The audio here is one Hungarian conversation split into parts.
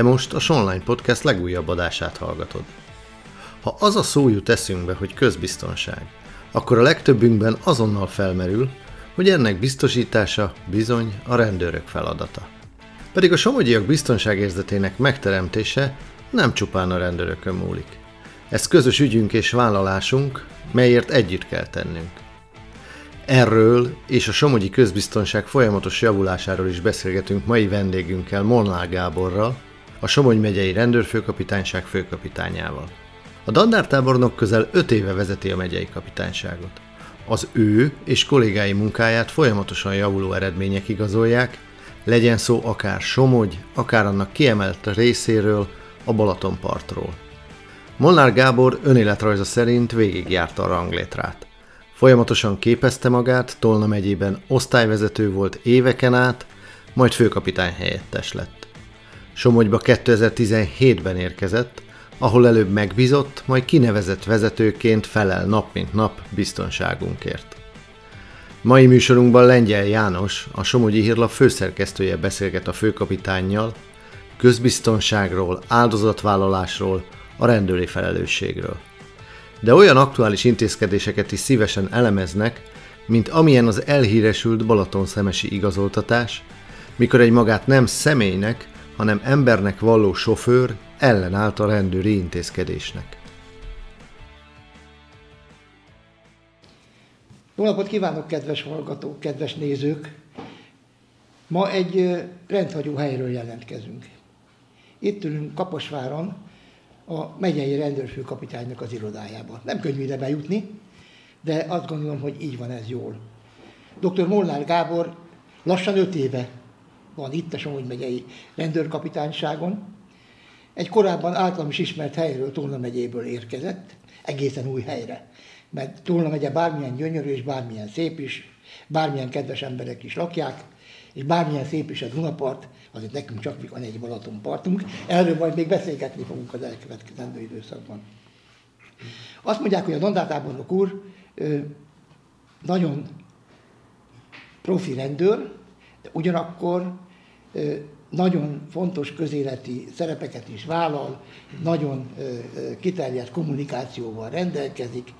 Te most a Sonline Podcast legújabb adását hallgatod. Ha az a szó jut eszünkbe, hogy közbiztonság, akkor a legtöbbünkben azonnal felmerül, hogy ennek biztosítása bizony a rendőrök feladata. Pedig a somogyiak biztonságérzetének megteremtése nem csupán a rendőrökön múlik. Ez közös ügyünk és vállalásunk, melyért együtt kell tennünk. Erről és a somogyi közbiztonság folyamatos javulásáról is beszélgetünk mai vendégünkkel, Molnár Gáborral, a Somogy megyei rendőrfőkapitányság főkapitányával. A dandártábornok közel 5 éve vezeti a megyei kapitányságot. Az ő és kollégái munkáját folyamatosan javuló eredmények igazolják, legyen szó akár Somogy, akár annak kiemelt részéről, a Balatonpartról. Molnár Gábor önéletrajza szerint végigjárta a ranglétrát. Folyamatosan képezte magát, Tolna megyében osztályvezető volt éveken át, majd főkapitány helyettes lett. Somogyba 2017-ben érkezett, ahol előbb megbízott, majd kinevezett vezetőként felel nap mint nap biztonságunkért. Mai műsorunkban Lengyel János, a Somogyi Hírlap főszerkesztője beszélget a főkapitánnyal, közbiztonságról, áldozatvállalásról, a rendőri felelősségről. De olyan aktuális intézkedéseket is szívesen elemeznek, mint amilyen az elhíresült Balaton-szemesi igazoltatás, mikor egy magát nem személynek, hanem embernek valló sofőr ellenállt a rendőri intézkedésnek. Jó napot kívánok, kedves hallgatók, kedves nézők! Ma egy rendhagyó helyről jelentkezünk. Itt ülünk Kaposváron, a megyei rendőrfőkapitánynak az irodájába. Nem könnyű ide bejutni, de azt gondolom, hogy így van ez jól. Dr. Molnár Gábor lassan öt éve van itt a Somogy megyei rendőrkapitányságon. Egy korábban általam is ismert helyről, Tolna megyéből érkezett, egészen új helyre. Mert Tolna megye bármilyen gyönyörű és bármilyen szép is, bármilyen kedves emberek is lakják, és bármilyen szép is a Dunapart, azért nekünk csak van egy Balaton partunk, erről majd még beszélgetni fogunk az elkövetkezendő időszakban. Azt mondják, hogy a Dondátábornok úr nagyon profi rendőr, de ugyanakkor nagyon fontos közéleti szerepeket is vállal, nagyon kiterjedt kommunikációval rendelkezik.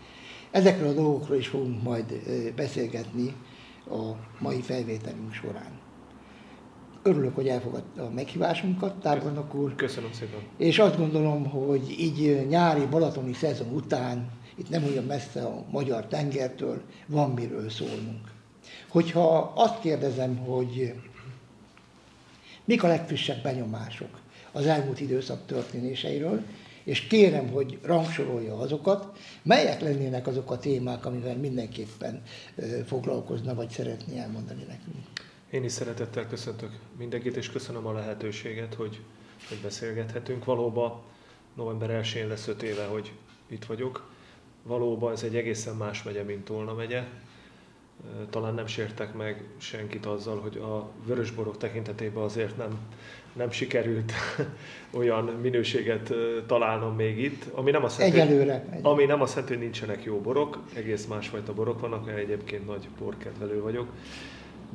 Ezekről a dolgokról is fogunk majd beszélgetni a mai felvételünk során. Örülök, hogy elfogadta a meghívásunkat, Tárgonok úr. Köszönöm szépen. És azt gondolom, hogy így nyári balatoni szezon után, itt nem olyan messze a magyar tengertől, van miről szólnunk. Hogyha azt kérdezem, hogy mik a legfrissebb benyomások az elmúlt időszak történéseiről, és kérem, hogy rangsorolja azokat, melyek lennének azok a témák, amivel mindenképpen foglalkozna, vagy szeretné elmondani nekünk. Én is szeretettel köszöntök mindenkit, és köszönöm a lehetőséget, hogy, hogy beszélgethetünk. Valóban november 1-én lesz 5 éve, hogy itt vagyok. Valóban ez egy egészen más megye, mint Tolna megye. Talán nem sértek meg senkit azzal, hogy a vörösborok tekintetében azért nem, nem sikerült olyan minőséget találnom még itt, ami nem azt jelenti, Egyelőre. Hogy, ami nem azt jelenti, hogy nincsenek jó borok, egész másfajta borok vannak, mert egyébként nagy borkedvelő vagyok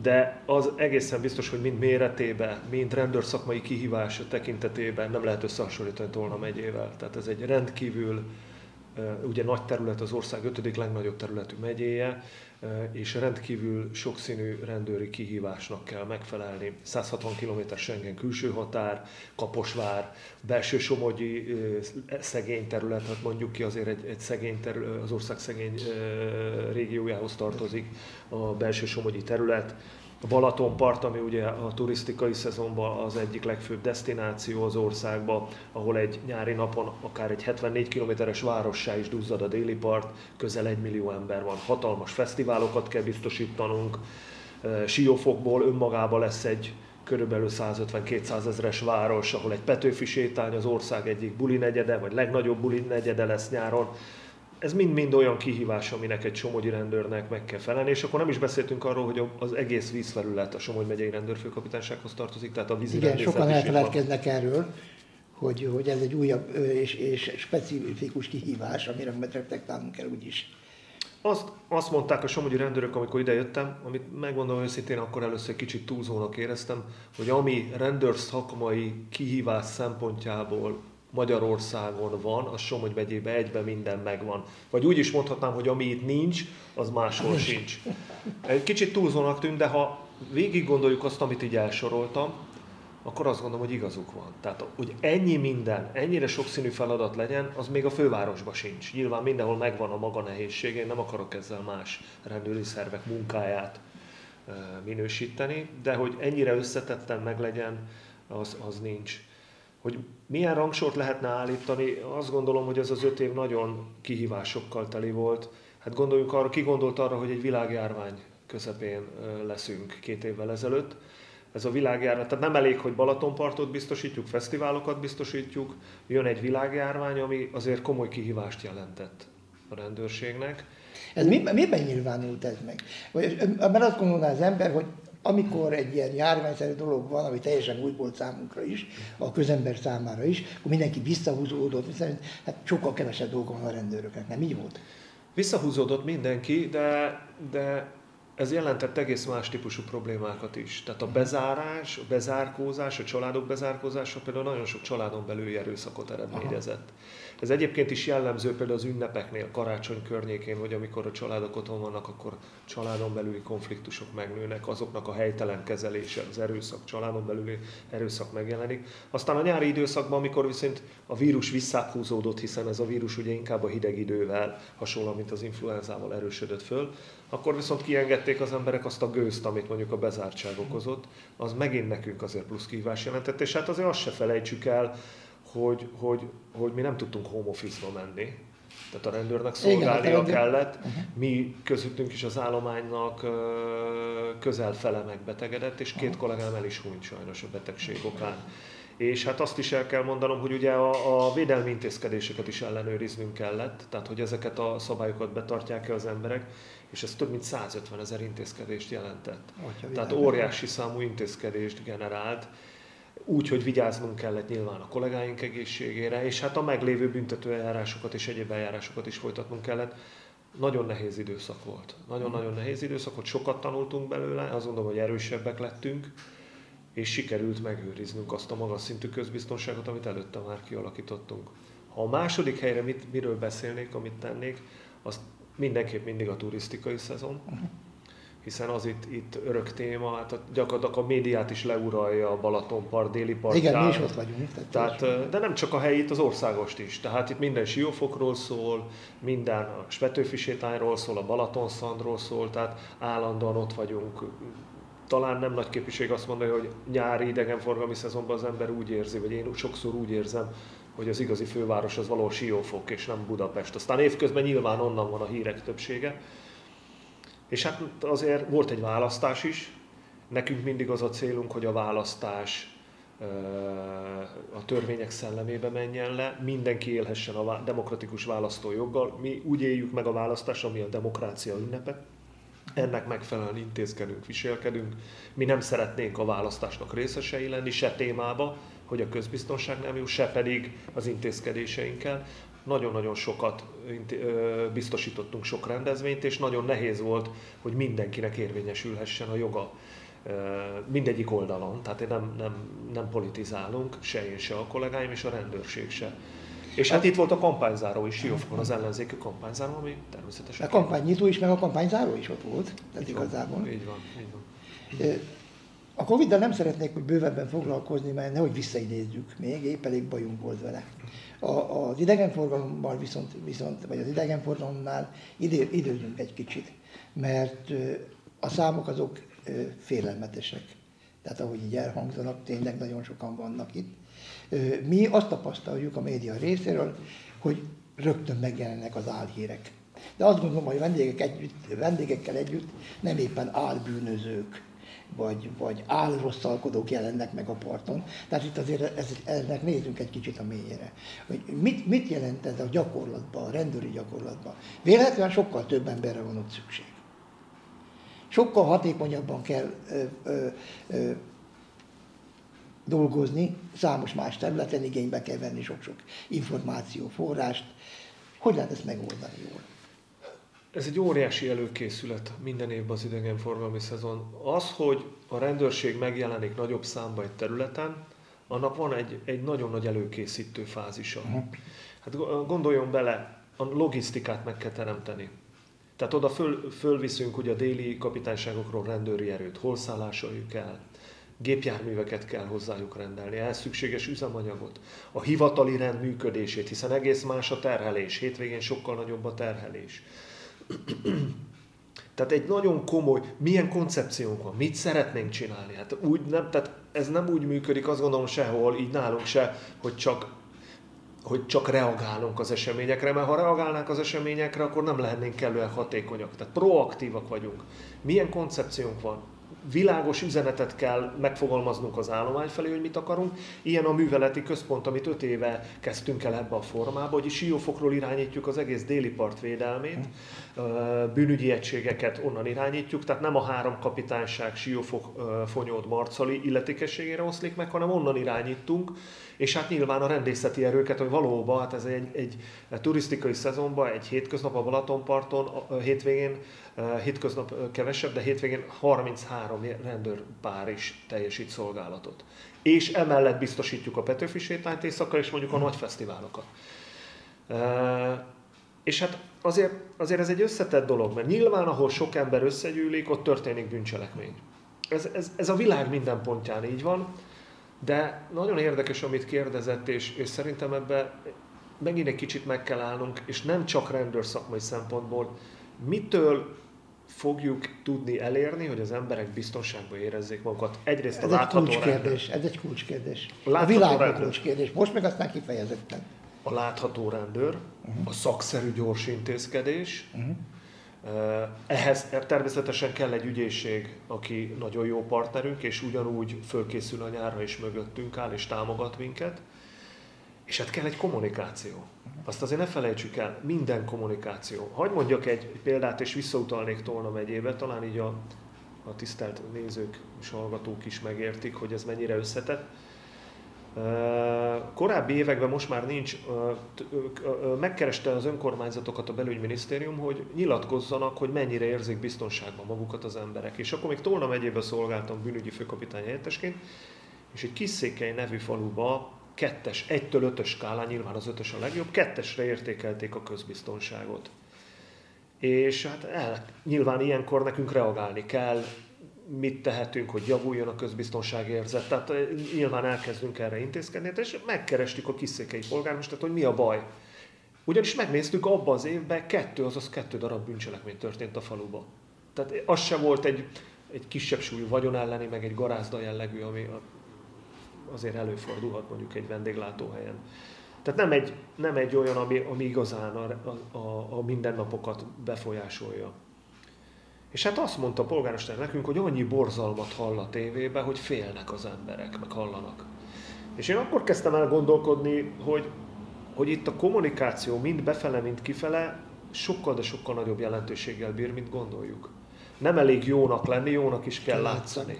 de az egészen biztos, hogy mind méretében, mind rendőrszakmai kihívás tekintetében nem lehet összehasonlítani Tolna megyével. Tehát ez egy rendkívül ugye nagy terület, az ország ötödik legnagyobb területű megyéje, és rendkívül sokszínű rendőri kihívásnak kell megfelelni. 160 km Schengen külső határ, Kaposvár, belső somogyi szegény terület, hát mondjuk ki azért egy, egy szegény terület, az ország szegény régiójához tartozik a belső somogyi terület, a Balatonpart, ami ugye a turisztikai szezonban az egyik legfőbb destináció az országban, ahol egy nyári napon akár egy 74 kilométeres várossá is duzzad a déli part, közel egy millió ember van. Hatalmas fesztiválokat kell biztosítanunk, Siófokból önmagában lesz egy körülbelül 150-200 ezeres város, ahol egy Petőfi sétány az ország egyik buli negyede, vagy legnagyobb buli negyede lesz nyáron ez mind-mind olyan kihívás, aminek egy somogyi rendőrnek meg kell felelni, és akkor nem is beszéltünk arról, hogy az egész vízfelület a Somogy megyei rendőrfőkapitánysághoz tartozik, tehát a vízi Igen, sokan elfeledkeznek erről, hogy, hogy ez egy újabb és, és specifikus kihívás, amire reflektálnunk kell úgyis. azt, azt mondták a somogyi rendőrök, amikor idejöttem, amit megmondom őszintén, akkor először kicsit túlzónak éreztem, hogy ami rendőr szakmai kihívás szempontjából Magyarországon van, az Somogy megyében egyben minden megvan. Vagy úgy is mondhatnám, hogy ami itt nincs, az máshol sincs. Egy kicsit túlzónak tűnt, de ha végig gondoljuk azt, amit így elsoroltam, akkor azt gondolom, hogy igazuk van. Tehát, hogy ennyi minden, ennyire sokszínű feladat legyen, az még a fővárosban sincs. Nyilván mindenhol megvan a maga nehézsége, én nem akarok ezzel más rendőri szervek munkáját minősíteni, de hogy ennyire összetetten meg legyen, az, az nincs. Hogy milyen rangsort lehetne állítani, azt gondolom, hogy ez az öt év nagyon kihívásokkal teli volt. Hát gondoljunk arra, ki gondolt arra, hogy egy világjárvány közepén leszünk két évvel ezelőtt. Ez a világjárvány, tehát nem elég, hogy Balatonpartot biztosítjuk, fesztiválokat biztosítjuk, jön egy világjárvány, ami azért komoly kihívást jelentett a rendőrségnek. Ez mi, miben nyilvánult ez meg? Mert azt gondolná az ember, hogy amikor egy ilyen járványszerű dolog van, ami teljesen új volt számunkra is, a közember számára is, akkor mindenki visszahúzódott, hiszen hát sokkal kevesebb dolga van a rendőröknek, nem így volt? Visszahúzódott mindenki, de, de ez jelentett egész más típusú problémákat is. Tehát a bezárás, a bezárkózás, a családok bezárkózása például nagyon sok családon belüli erőszakot eredményezett. Aha. Ez egyébként is jellemző például az ünnepeknél, karácsony környékén, hogy amikor a családok otthon vannak, akkor családon belüli konfliktusok megnőnek, azoknak a helytelen kezelése, az erőszak, családon belüli erőszak megjelenik. Aztán a nyári időszakban, amikor viszont a vírus visszáhúzódott, hiszen ez a vírus ugye inkább a hideg idővel hasonló, mint az influenzával erősödött föl, akkor viszont kiengedték az emberek azt a gőzt, amit mondjuk a bezártság okozott, az megint nekünk azért plusz kihívás jelentett, és hát azért azt se felejtsük el, hogy, hogy, hogy mi nem tudtunk home office-ba menni, tehát a rendőrnek szolgálnia Igen, kellett. Uh-huh. Mi közöttünk is az állománynak közel fele megbetegedett, és két kollégám el is hunyt sajnos a betegség okán. És hát azt is el kell mondanom, hogy ugye a, a védelmi intézkedéseket is ellenőriznünk kellett, tehát hogy ezeket a szabályokat betartják-e az emberek, és ez több mint 150 ezer intézkedést jelentett. Atya, tehát óriási számú intézkedést generált, úgy, hogy vigyáznunk kellett nyilván a kollégáink egészségére, és hát a meglévő büntető eljárásokat és egyéb eljárásokat is folytatnunk kellett. Nagyon nehéz időszak volt. Nagyon-nagyon nehéz időszak volt, sokat tanultunk belőle, azt gondolom, hogy erősebbek lettünk, és sikerült megőriznünk azt a magas szintű közbiztonságot, amit előtte már kialakítottunk. Ha a második helyre mit, miről beszélnék, amit tennék, az mindenképp mindig a turisztikai szezon. Hiszen az itt, itt örök téma, hát gyakorlatilag a médiát is leuralja a Balatonpart, déli partján. Igen, mi is ott vagyunk. Tehát, tehát, de nem csak a helyi, itt az országost is. Tehát itt minden siófokról szól, minden a Spetőfi sétányról szól, a Balatonszandról szól, tehát állandóan ott vagyunk. Talán nem nagy képviség azt mondani, hogy nyári idegenforgalmi szezonban az ember úgy érzi, vagy én sokszor úgy érzem, hogy az igazi főváros az való Siófok, és nem Budapest. Aztán évközben nyilván onnan van a hírek többsége. És hát azért volt egy választás is, nekünk mindig az a célunk, hogy a választás a törvények szellemébe menjen le, mindenki élhessen a demokratikus választójoggal. Mi úgy éljük meg a választást, ami a demokrácia ünnepe. Ennek megfelelően intézkedünk, viselkedünk. Mi nem szeretnénk a választásnak részesei lenni, se témába, hogy a közbiztonság nem jó, se pedig az intézkedéseinkkel nagyon-nagyon sokat biztosítottunk sok rendezvényt, és nagyon nehéz volt, hogy mindenkinek érvényesülhessen a joga mindegyik oldalon, tehát nem, nem, nem politizálunk, se én, se a kollégáim, és a rendőrség se. És hát, itt volt a kampányzáró is, Siófokon az ellenzéki kampányzáró, ami természetesen... A kampánynyitó is, meg a kampányzáró is ott volt, tehát így igazából. Van, így van, így van. A Covid-dal nem szeretnék hogy bővebben foglalkozni, mert nehogy visszaidézzük még, épp elég bajunk volt vele. A, az idegenforgalommal viszont, viszont, vagy az idegenforgalomnál idő, időzünk egy kicsit, mert a számok azok félelmetesek. Tehát ahogy így elhangzanak, tényleg nagyon sokan vannak itt. Mi azt tapasztaljuk a média részéről, hogy rögtön megjelennek az álhírek. De azt gondolom, hogy vendégek együtt, vendégekkel együtt nem éppen álbűnözők vagy, vagy álrosszalkodók jelennek meg a parton. Tehát itt azért ez, ennek nézzünk egy kicsit a mélyére. Hogy mit, mit jelent ez a gyakorlatban, a rendőri gyakorlatban? Véletlenül sokkal több emberre van ott szükség. Sokkal hatékonyabban kell ö, ö, ö, dolgozni, számos más területen igénybe kell venni sok-sok információforrást. Hogy lehet ezt megoldani jól? ez egy óriási előkészület minden évben az idegenforgalmi szezon. Az, hogy a rendőrség megjelenik nagyobb számba egy területen, annak van egy, egy nagyon nagy előkészítő fázisa. Uh-huh. Hát gondoljon bele, a logisztikát meg kell teremteni. Tehát oda föl, fölviszünk ugye a déli kapitányságokról rendőri erőt, hol szállásoljuk el, gépjárműveket kell hozzájuk rendelni, ehhez szükséges üzemanyagot, a hivatali rend működését, hiszen egész más a terhelés, hétvégén sokkal nagyobb a terhelés. Tehát egy nagyon komoly, milyen koncepciónk van, mit szeretnénk csinálni. Hát úgy nem, tehát ez nem úgy működik, azt gondolom sehol, így nálunk se, hogy csak hogy csak reagálunk az eseményekre, mert ha reagálnánk az eseményekre, akkor nem lehetnénk kellően hatékonyak. Tehát proaktívak vagyunk. Milyen koncepciónk van? Világos üzenetet kell megfogalmaznunk az állomány felé, hogy mit akarunk. Ilyen a műveleti központ, amit öt éve kezdtünk el ebbe a formába, hogy Siófokról irányítjuk az egész déli part védelmét, bűnügyi egységeket onnan irányítjuk, tehát nem a három kapitányság Siófok, Fonyód, Marcali illetékességére oszlik meg, hanem onnan irányítunk, és hát nyilván a rendészeti erőket, hogy valóban, hát ez egy, egy, turisztikai szezonban, egy hétköznap a Balatonparton, a hétvégén, hétköznap kevesebb, de hétvégén 33 rendőrpár is teljesít szolgálatot. És emellett biztosítjuk a Petőfi sétányt éjszaka, és mondjuk a nagy fesztiválokat. És hát azért, azért ez egy összetett dolog, mert nyilván, ahol sok ember összegyűlik, ott történik bűncselekmény. Ez, ez, ez a világ minden pontján így van, de nagyon érdekes, amit kérdezett, és, és szerintem ebbe megint egy kicsit meg kell állnunk, és nem csak rendőrszakmai szempontból, mitől fogjuk tudni elérni, hogy az emberek biztonságban érezzék magukat. Egyrészt ez a látható egy kulcskérdés, ez egy kulcskérdés. A, a világ kulcskérdés. Most meg aztán kifejezetten. A látható rendőr, uh-huh. a szakszerű gyors intézkedés, uh-huh. Ehhez természetesen kell egy ügyészség, aki nagyon jó partnerünk, és ugyanúgy fölkészül a nyárra, és mögöttünk áll, és támogat minket. És hát kell egy kommunikáció. Azt azért ne felejtsük el, minden kommunikáció. Hagy mondjak egy példát, és visszautalnék Tolna megyébe, talán így a, a tisztelt nézők és hallgatók is megértik, hogy ez mennyire összetett. Korábbi években most már nincs, megkereste az önkormányzatokat a belügyminisztérium, hogy nyilatkozzanak, hogy mennyire érzik biztonságban magukat az emberek. És akkor még Tolna megyében szolgáltam bűnügyi főkapitány helyettesként, és egy Kiszékely nevű faluba kettes, egytől ötös skálán, nyilván az ötös a legjobb, kettesre értékelték a közbiztonságot. És hát el, nyilván ilyenkor nekünk reagálni kell, mit tehetünk, hogy javuljon a közbiztonság érzet. Tehát eh, nyilván elkezdünk erre intézkedni, és megkerestük a kiszékei polgármestert, hogy mi a baj. Ugyanis megnéztük, abban az évben kettő, azaz kettő darab bűncselekmény történt a faluba. Tehát az se volt egy, egy kisebb súlyú vagyon elleni, meg egy garázda jellegű, ami azért előfordulhat mondjuk egy vendéglátóhelyen. Tehát nem egy, nem egy olyan, ami, ami igazán a, a, a mindennapokat befolyásolja. És hát azt mondta a polgármester nekünk, hogy annyi borzalmat hall a tévébe, hogy félnek az emberek, meg hallanak. És én akkor kezdtem el gondolkodni, hogy, hogy itt a kommunikáció mind befele, mind kifele sokkal, de sokkal nagyobb jelentőséggel bír, mint gondoljuk. Nem elég jónak lenni, jónak is kell látszani.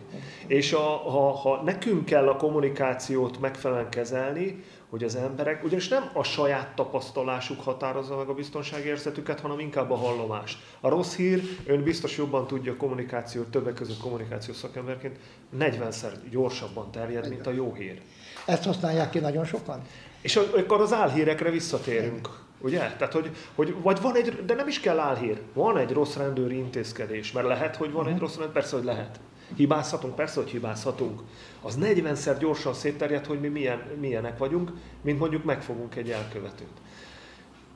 És a, ha, ha nekünk kell a kommunikációt megfelelően kezelni, hogy az emberek, ugyanis nem a saját tapasztalásuk határozza meg a biztonságérzetüket, hanem inkább a hallomás. A rossz hír, ön biztos jobban tudja a kommunikáció, többek között kommunikáció szakemberként, 40-szer gyorsabban terjed, mint a jó hír. Ezt használják ki nagyon sokan? És akkor az álhírekre visszatérünk. Ugye? Tehát, hogy, hogy, vagy van egy, de nem is kell álhír, van egy rossz rendőri intézkedés, mert lehet, hogy van uh-huh. egy rossz rendőr, persze, hogy lehet. Hibázhatunk? Persze, hogy hibázhatunk. Az 40-szer gyorsan szétterjed, hogy mi milyen, milyenek vagyunk, mint mondjuk megfogunk egy elkövetőt.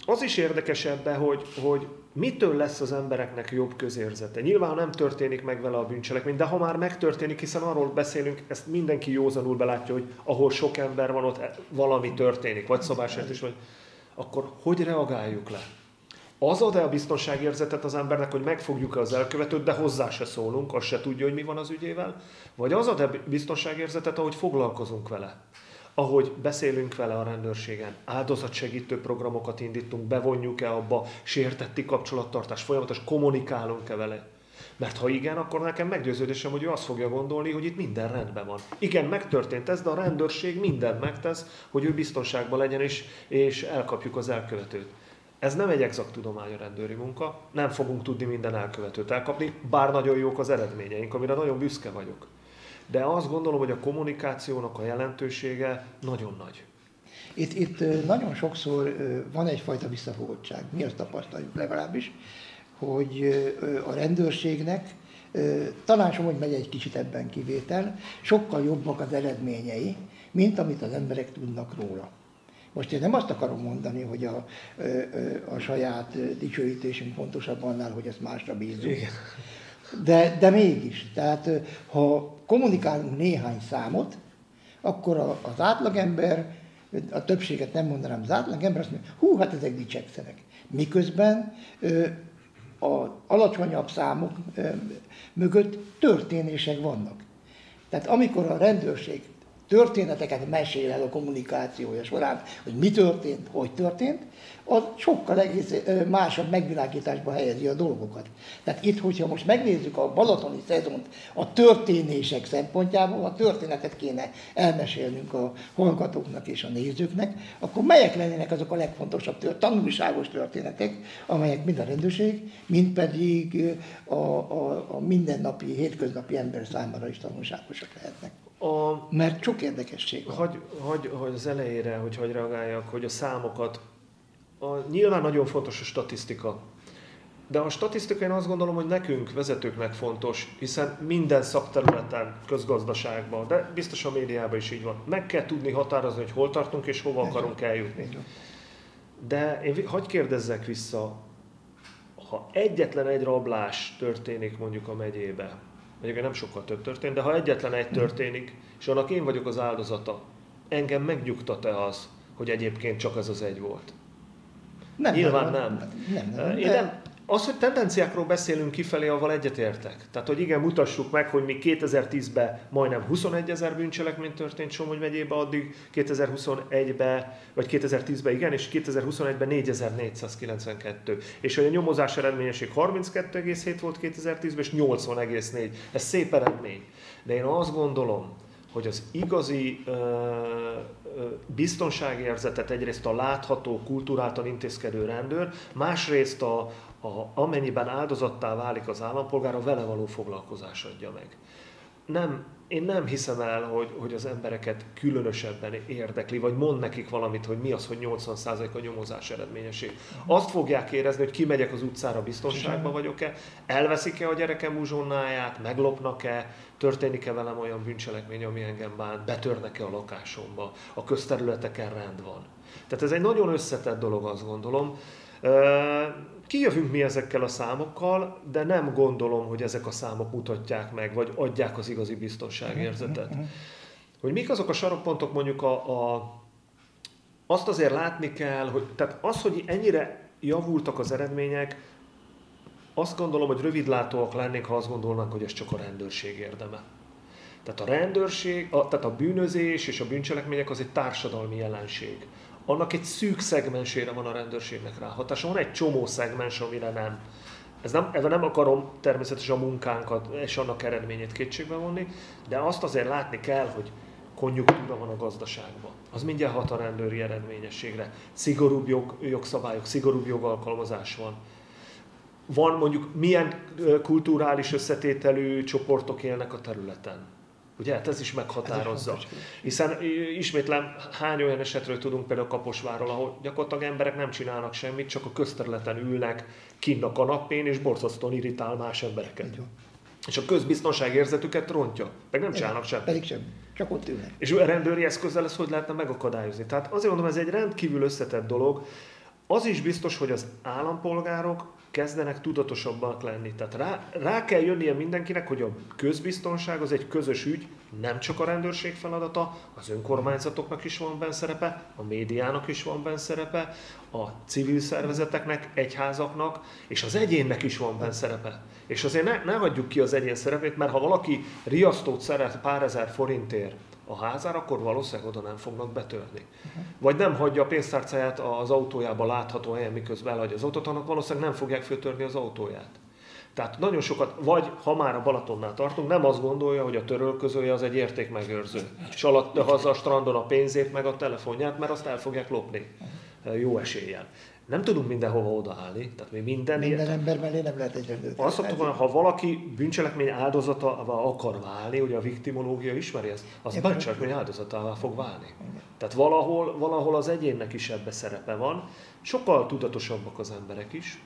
Az is érdekes ebben, hogy, hogy mitől lesz az embereknek jobb közérzete. Nyilván nem történik meg vele a bűncselekmény, de ha már megtörténik, hiszen arról beszélünk, ezt mindenki józanul belátja, hogy ahol sok ember van, ott valami történik, vagy szabásértés, vagy akkor hogy reagáljuk le? Az ad-e a biztonságérzetet az embernek, hogy megfogjuk-e az elkövetőt, de hozzá se szólunk, az se tudja, hogy mi van az ügyével? Vagy az ad-e biztonságérzetet, ahogy foglalkozunk vele? Ahogy beszélünk vele a rendőrségen, áldozatsegítő programokat indítunk, bevonjuk-e abba, sértetti kapcsolattartás, folyamatos kommunikálunk-e vele? Mert ha igen, akkor nekem meggyőződésem, hogy ő azt fogja gondolni, hogy itt minden rendben van. Igen, megtörtént ez, de a rendőrség mindent megtesz, hogy ő biztonságban legyen, és, és elkapjuk az elkövetőt. Ez nem egy exakt tudomány a rendőri munka, nem fogunk tudni minden elkövetőt elkapni, bár nagyon jók az eredményeink, amire nagyon büszke vagyok. De azt gondolom, hogy a kommunikációnak a jelentősége nagyon nagy. Itt, itt nagyon sokszor van egyfajta visszafogottság, mi azt tapasztaljuk legalábbis, hogy a rendőrségnek talán Somogy megy egy kicsit ebben kivétel, sokkal jobbak az eredményei, mint amit az emberek tudnak róla. Most én nem azt akarom mondani, hogy a, a saját dicsőítésünk fontosabb annál, hogy ezt másra bízunk. De, de mégis, tehát ha kommunikálunk néhány számot, akkor az átlagember, a többséget nem mondanám, az átlagember azt mondja, hú, hát ezek dicsekszenek. Miközben a alacsonyabb számok mögött történések vannak. Tehát amikor a rendőrség történeteket mesél el a kommunikációja során, hogy mi történt, hogy történt, az sokkal egész másabb megvilágításba helyezi a dolgokat. Tehát itt, hogyha most megnézzük a balatoni szezont a történések szempontjából, a történetet kéne elmesélnünk a hallgatóknak és a nézőknek, akkor melyek lennének azok a legfontosabb tört, tanulságos történetek, amelyek mind a rendőrség, mind pedig a, a, a mindennapi, hétköznapi ember számára is tanulságosak lehetnek. A, Mert sok érdekesség van. Hogy, hogy, hogy az elejére, hogy hogy reagáljak, hogy a számokat, a, nyilván nagyon fontos a statisztika, de a statisztika én azt gondolom, hogy nekünk, vezetőknek fontos, hiszen minden szakterületen, közgazdaságban, de biztos a médiában is így van. Meg kell tudni határozni, hogy hol tartunk és hova akarunk eljutni. De én hagyj kérdezzek vissza, ha egyetlen egy rablás történik mondjuk a megyébe, mondjuk nem sokkal több történt, de ha egyetlen egy történik, és annak én vagyok az áldozata, engem megnyugtat-e az, hogy egyébként csak ez az egy volt? Nem, Nyilván nem. nem. nem, nem, nem én nem, az, hogy tendenciákról beszélünk kifelé, avval egyetértek. Tehát, hogy igen, mutassuk meg, hogy mi 2010-ben majdnem 21 ezer bűncselekmény történt Somogy megyében, addig 2021-ben, vagy 2010-ben igen, és 2021-ben 4492. És hogy a nyomozás eredményesség 32,7 volt 2010-ben, és 80,4. Ez szép eredmény. De én azt gondolom, hogy az igazi ö, ö, biztonságérzetet egyrészt a látható, kultúráltan intézkedő rendőr, másrészt a, a, amennyiben áldozattá válik az állampolgár, a vele való foglalkozás adja meg. Nem, én nem hiszem el, hogy, hogy az embereket különösebben érdekli, vagy mond nekik valamit, hogy mi az, hogy 80% a nyomozás eredményesség. Azt fogják érezni, hogy kimegyek az utcára, biztonságban vagyok-e, elveszik-e a gyerekem uzsonnáját, meglopnak-e, történik-e velem olyan bűncselekmény, ami engem bán, betörnek-e a lakásomba, a közterületeken rend van. Tehát ez egy nagyon összetett dolog, azt gondolom. Kijövünk mi ezekkel a számokkal, de nem gondolom, hogy ezek a számok mutatják meg, vagy adják az igazi biztonságérzetet. Mhm, mhm, mhm. Hogy mik azok a sarokpontok, mondjuk a, a azt azért látni kell, hogy tehát az, hogy ennyire javultak az eredmények, azt gondolom, hogy rövidlátóak lennénk, ha azt gondolnak, hogy ez csak a rendőrség érdeme. Tehát a rendőrség, a, tehát a bűnözés és a bűncselekmények az egy társadalmi jelenség annak egy szűk szegmensére van a rendőrségnek rá hatása. Van egy csomó szegmens, amire nem. Ez nem, ebben nem akarom természetesen a munkánkat és annak eredményét kétségbe vonni, de azt azért látni kell, hogy konjunktúra van a gazdaságban. Az mindjárt hat a rendőri eredményességre. Szigorúbb jog, jogszabályok, szigorúbb jogalkalmazás van. Van mondjuk milyen kulturális összetételű csoportok élnek a területen Ugye, hát ez is meghatározza. Hiszen ismétlem, hány olyan esetről tudunk például Kaposváról, ahol gyakorlatilag emberek nem csinálnak semmit, csak a közterületen ülnek kinn a kanapén, és borzasztóan irritál más embereket. És a közbiztonság érzetüket rontja, meg nem csinálnak semmit. Pedig sem, csak ott ülnek. És rendőri eszközzel ezt hogy lehetne megakadályozni? Tehát azért mondom, ez egy rendkívül összetett dolog. Az is biztos, hogy az állampolgárok kezdenek tudatosabbak lenni. Tehát rá, rá kell jönnie mindenkinek, hogy a közbiztonság az egy közös ügy, nem csak a rendőrség feladata, az önkormányzatoknak is van benne szerepe, a médiának is van benne szerepe, a civil szervezeteknek, egyházaknak, és az egyénnek is van benne szerepe. És azért ne, ne hagyjuk ki az egyén szerepét, mert ha valaki riasztót szeret pár ezer forintért, a házára, akkor valószínűleg oda nem fognak betörni. Uh-huh. Vagy nem hagyja a pénztárcáját az autójába látható helyen, miközben elhagyja az autót, annak valószínűleg nem fogják föltörni az autóját. Tehát nagyon sokat, vagy ha már a Balatonnál tartunk, nem azt gondolja, hogy a törölközője az egy értékmegőrző. És alatt haza a strandon a pénzét, meg a telefonját, mert azt el fogják lopni. Jó eséllyel. Nem tudunk mindenhova odaállni, tehát mi minden... Minden ember mellé nem lehet egy rendőrt. Azt szoktuk mondani, ha valaki bűncselekmény áldozatává akar válni, ugye a viktimológia ismeri ezt, az Igen. bűncselekmény áldozatává fog válni. Tehát valahol, valahol az egyénnek is ebbe szerepe van, sokkal tudatosabbak az emberek is,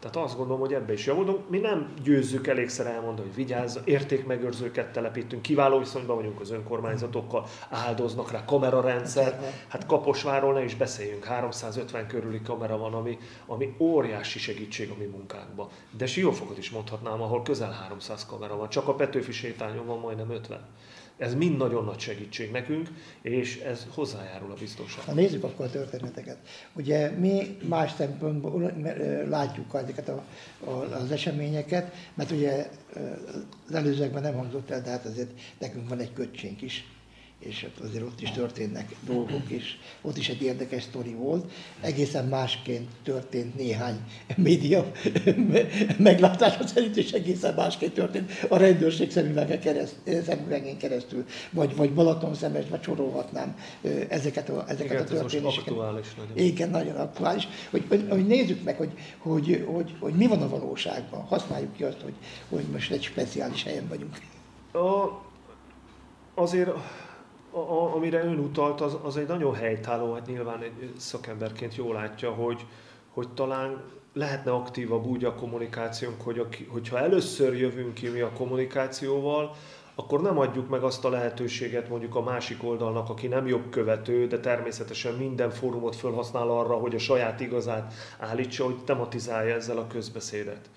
tehát azt gondolom, hogy ebbe is javulunk. Mi nem győzzük elégszer elmondani, hogy vigyázz, értékmegőrzőket telepítünk, kiváló viszonyban vagyunk az önkormányzatokkal, áldoznak rá kamerarendszer. Hát Kaposváról ne is beszéljünk, 350 körüli kamera van, ami, ami óriási segítség a mi munkánkban. De Siófokot is mondhatnám, ahol közel 300 kamera van, csak a Petőfi sétányon van majdnem 50. Ez mind nagyon nagy segítség nekünk, és ez hozzájárul a biztonsághoz. Ha nézzük akkor a történeteket. Ugye mi más szempontból látjuk ezeket a, a, az eseményeket, mert ugye az előzőekben nem hangzott el, de hát azért nekünk van egy kötsénk is, és hát azért ott is történnek dolgok, és ott is egy érdekes sztori volt. Egészen másként történt néhány média meglátása szerint, és egészen másként történt a rendőrség szemüvegen keresztül, szemüvegén keresztül, vagy, vagy Balaton szemes, vagy sorolhatnám ezeket a, ezeket Igen, a történéseket. aktuális nagyon. Igen, nagyon aktuális. Hogy, hogy, hogy nézzük meg, hogy, hogy, hogy, hogy, mi van a valóságban. Használjuk ki azt, hogy, hogy most egy speciális helyen vagyunk. A, azért, a, amire ön utalt, az, az egy nagyon helytálló, hát nyilván egy szakemberként jól látja, hogy, hogy talán lehetne aktívabb úgy a kommunikációnk, hogy a, hogyha először jövünk ki mi a kommunikációval, akkor nem adjuk meg azt a lehetőséget mondjuk a másik oldalnak, aki nem jogkövető, de természetesen minden fórumot felhasznál arra, hogy a saját igazát állítsa, hogy tematizálja ezzel a közbeszédet.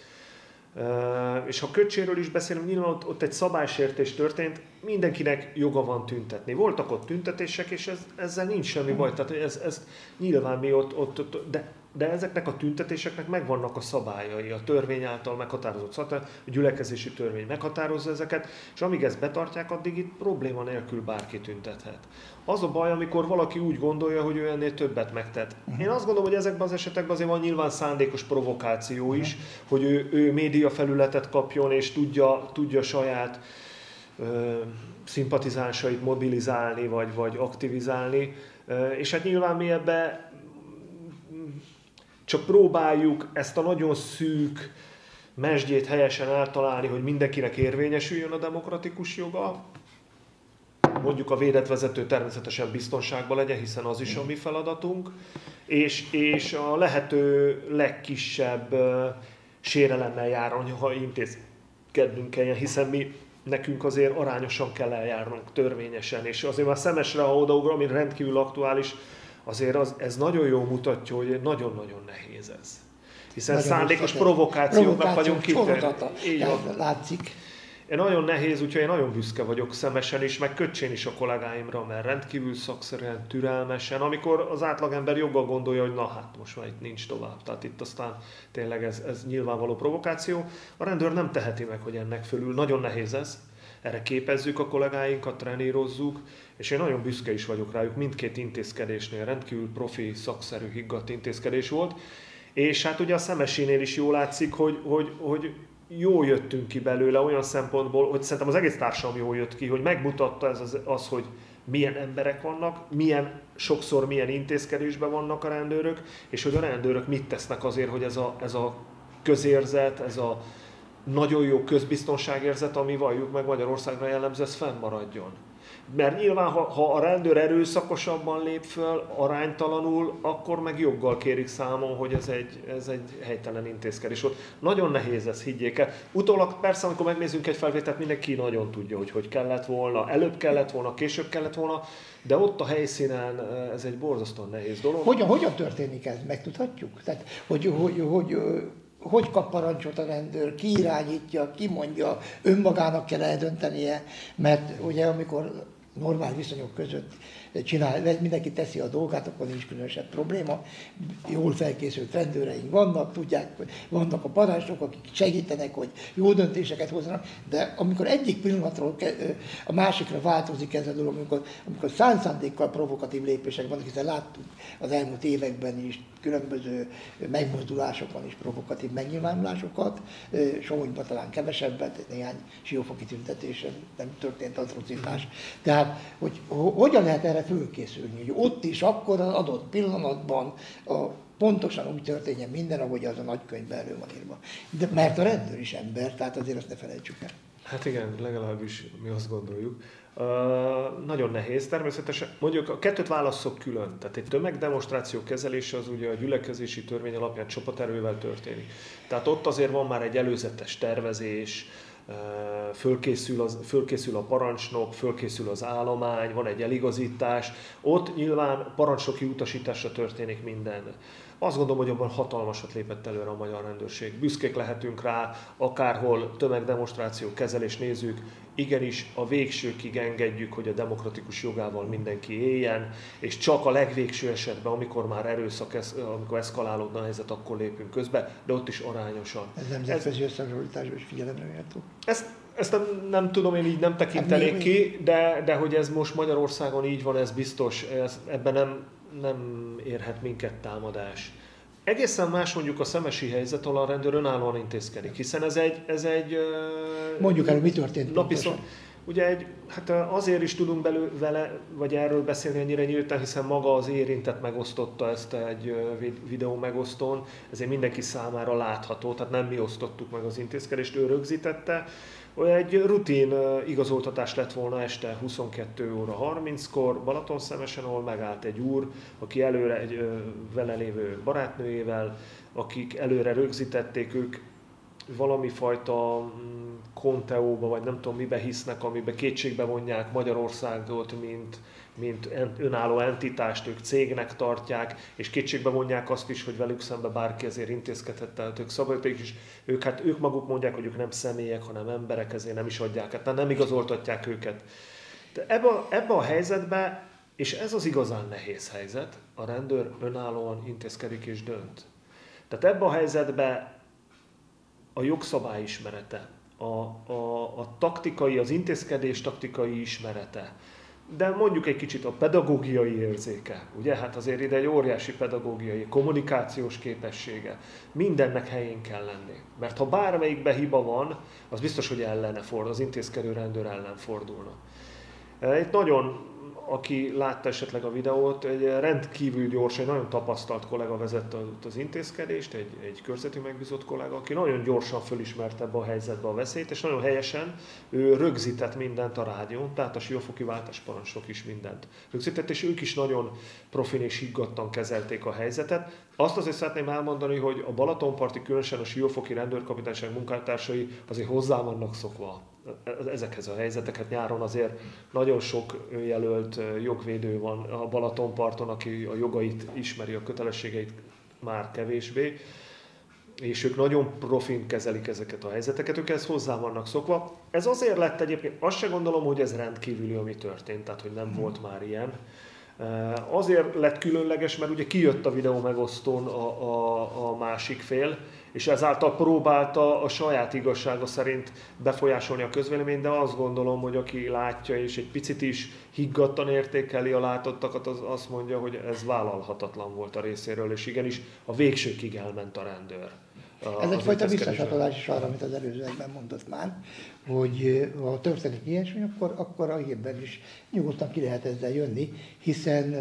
És ha köcséről is beszélünk, nyilván ott, ott egy szabálysértés történt, mindenkinek joga van tüntetni. Voltak ott tüntetések, és ez, ezzel nincs semmi baj. Tehát ez, ez nyilván mi ott, ott, ott de, de ezeknek a tüntetéseknek megvannak a szabályai, a törvény által meghatározott szabály, a gyülekezési törvény meghatározza ezeket, és amíg ezt betartják, addig itt probléma nélkül bárki tüntethet. Az a baj, amikor valaki úgy gondolja, hogy ő ennél többet megtett. Én azt gondolom, hogy ezekben az esetekben azért van nyilván szándékos provokáció is, hogy ő, ő média felületet kapjon, és tudja, tudja saját ö, szimpatizánsait mobilizálni, vagy, vagy aktivizálni. Ö, és hát nyilván mi ebbe csak próbáljuk ezt a nagyon szűk mesdjét helyesen eltalálni, hogy mindenkinek érvényesüljön a demokratikus joga. Mondjuk a védett vezető természetesen biztonságban legyen, hiszen az is a mi feladatunk. És, és a lehető legkisebb uh, sérelemmel járni, ha intézkednünk kelljen, hiszen mi nekünk azért arányosan kell eljárnunk, törvényesen, és azért már szemesre, ha odaugrom, ami rendkívül aktuális, azért az, ez nagyon jól mutatja, hogy nagyon-nagyon nehéz ez. Hiszen Nagyon szándékos provokációknak vagyunk. Tehát Látszik. Én nagyon nehéz, úgyhogy én nagyon büszke vagyok szemesen is, meg köcsén is a kollégáimra, mert rendkívül szakszerűen, türelmesen, amikor az átlagember joggal gondolja, hogy na hát most már itt nincs tovább. Tehát itt aztán tényleg ez, ez nyilvánvaló provokáció. A rendőr nem teheti meg, hogy ennek fölül. Nagyon nehéz ez. Erre képezzük a kollégáinkat, trenírozzuk, és én nagyon büszke is vagyok rájuk. Mindkét intézkedésnél rendkívül profi, szakszerű, higgadt intézkedés volt. És hát ugye a szemesénél is jól látszik, hogy, hogy, hogy jól jöttünk ki belőle olyan szempontból, hogy szerintem az egész társadalom jól jött ki, hogy megmutatta ez az, az, hogy milyen emberek vannak, milyen, sokszor milyen intézkedésben vannak a rendőrök, és hogy a rendőrök mit tesznek azért, hogy ez a, ez a közérzet, ez a nagyon jó közbiztonságérzet, ami valljuk meg Magyarországra jellemző, ez fennmaradjon. Mert nyilván, ha, ha a rendőr erőszakosabban lép föl, aránytalanul, akkor meg joggal kérik számon, hogy ez egy, ez egy helytelen intézkedés volt. Nagyon nehéz ez, higgyék el. Utólag persze, amikor megnézzünk egy felvételt, mindenki nagyon tudja, hogy hogy kellett volna, előbb kellett volna, később kellett volna, de ott a helyszínen eh, ez egy borzasztóan nehéz dolog. Hogyan, hogyan történik ez? Megtudhatjuk? Tehát, hogy, hogy, hogy, hogy, hogy kap parancsot a rendőr, ki irányítja, ki mondja, önmagának kell eldöntenie, mert ugye amikor normál viszonyok között csinál, mindenki teszi a dolgát, akkor nincs különösebb probléma. Jól felkészült rendőreink vannak, tudják, hogy vannak a parancsnok, akik segítenek, hogy jó döntéseket hozzanak, de amikor egyik pillanatról a másikra változik ez a dolog, amikor, amikor szánszándékkal provokatív lépések vannak, hiszen láttuk az elmúlt években is különböző megmozdulásokon is provokatív megnyilvánulásokat, Somonyban talán kevesebbet, néhány siófoki tüntetésen nem történt atrocitás. Tehát, hogy ho- hogyan lehet erre fölkészülni, hogy ott is akkor az adott pillanatban a pontosan úgy történjen minden, ahogy az a nagykönyvben elő van írva. De, mert a rendőr is ember, tehát azért azt ne felejtsük el. Hát igen, legalábbis mi azt gondoljuk. Uh, nagyon nehéz természetesen. Mondjuk a kettőt válasszok külön. Tehát egy tömegdemonstráció kezelése az ugye a gyülekezési törvény alapján csapaterővel történik. Tehát ott azért van már egy előzetes tervezés, fölkészül, az, fölkészül a parancsnok, fölkészül az állomány, van egy eligazítás, ott nyilván parancsnoki utasításra történik minden. Azt gondolom, hogy abban hatalmasat lépett előre a magyar rendőrség. Büszkék lehetünk rá, akárhol tömegdemonstráció, kezelés nézzük, igenis a végsőkig engedjük, hogy a demokratikus jogával mindenki éljen, és csak a legvégső esetben, amikor már erőszak, amikor eszkalálódna a helyzet, akkor lépünk közbe, de ott is arányosan. Ez nemzetközi összehasonlításban is figyelemre méltó. Ezt, ezt nem, nem tudom, én így nem tekintenék hát ki, de, de hogy ez most Magyarországon így van, ez biztos, ez, ebben nem, nem érhet minket támadás. Egészen más mondjuk a szemesi helyzet, ahol a rendőr önállóan intézkedik, hiszen ez egy... Ez egy Mondjuk el, mi történt napi szó, Ugye egy, hát azért is tudunk belő, vele, vagy erről beszélni ennyire nyíltan, hiszen maga az érintett megosztotta ezt egy videó megosztón, ezért mindenki számára látható, tehát nem mi osztottuk meg az intézkedést, ő rögzítette, egy rutin igazoltatás lett volna este 22 óra 30-kor Balatonszemesen, ahol megállt egy úr, aki előre egy vele lévő barátnőjével, akik előre rögzítették, ők valami fajta mm, konteóba, vagy nem tudom mibe hisznek, amiben kétségbe vonják Magyarországot, mint, mint önálló entitást, ők cégnek tartják, és kétségbe vonják azt is, hogy velük szembe bárki ezért intézkedhet, tehát ők szabadíték is, ők, hát ők maguk mondják, hogy ők nem személyek, hanem emberek, ezért nem is adják, hát nem igazoltatják őket. De ebbe, ebbe a helyzetbe, és ez az igazán nehéz helyzet, a rendőr önállóan intézkedik és dönt. Tehát ebbe a helyzetbe a jogszabály ismerete, a, a, a taktikai, az intézkedés taktikai ismerete, de mondjuk egy kicsit a pedagógiai érzéke, ugye? Hát azért ide egy óriási pedagógiai, kommunikációs képessége. Mindennek helyén kell lenni. Mert ha bármelyikbe hiba van, az biztos, hogy ellene fordul, az intézkedő rendőr ellen fordulna. Itt nagyon aki látta esetleg a videót, egy rendkívül gyors, egy nagyon tapasztalt kollega vezette az intézkedést, egy, egy körzeti megbízott kollega, aki nagyon gyorsan fölismerte ebbe a helyzetbe a veszélyt, és nagyon helyesen ő rögzített mindent a rádión, tehát a siófoki váltásparancsnok is mindent rögzített, és ők is nagyon profin és higgadtan kezelték a helyzetet. Azt azért szeretném elmondani, hogy a Balatonparti, különösen a siófoki rendőrkapitányság munkátársai azért hozzá vannak szokva ezekhez a helyzeteket. Nyáron azért nagyon sok jelölt jogvédő van a Balatonparton, aki a jogait ismeri, a kötelességeit már kevésbé, és ők nagyon profin kezelik ezeket a helyzeteket, ők ezt hozzá vannak szokva. Ez azért lett egyébként, azt se gondolom, hogy ez rendkívüli, ami történt, tehát hogy nem hmm. volt már ilyen. Azért lett különleges, mert ugye kijött a videó megosztón a, a, a másik fél, és ezáltal próbálta a saját igazsága szerint befolyásolni a közvéleményt, de azt gondolom, hogy aki látja és egy picit is higgadtan értékeli a látottakat, az azt mondja, hogy ez vállalhatatlan volt a részéről, és igenis a végsőkig elment a rendőr. A, ez egyfajta visszacsatolás is arra, amit az előzőekben mondott már, hogy ha történik ilyesmi, akkor, akkor a hírben is nyugodtan ki lehet ezzel jönni, hiszen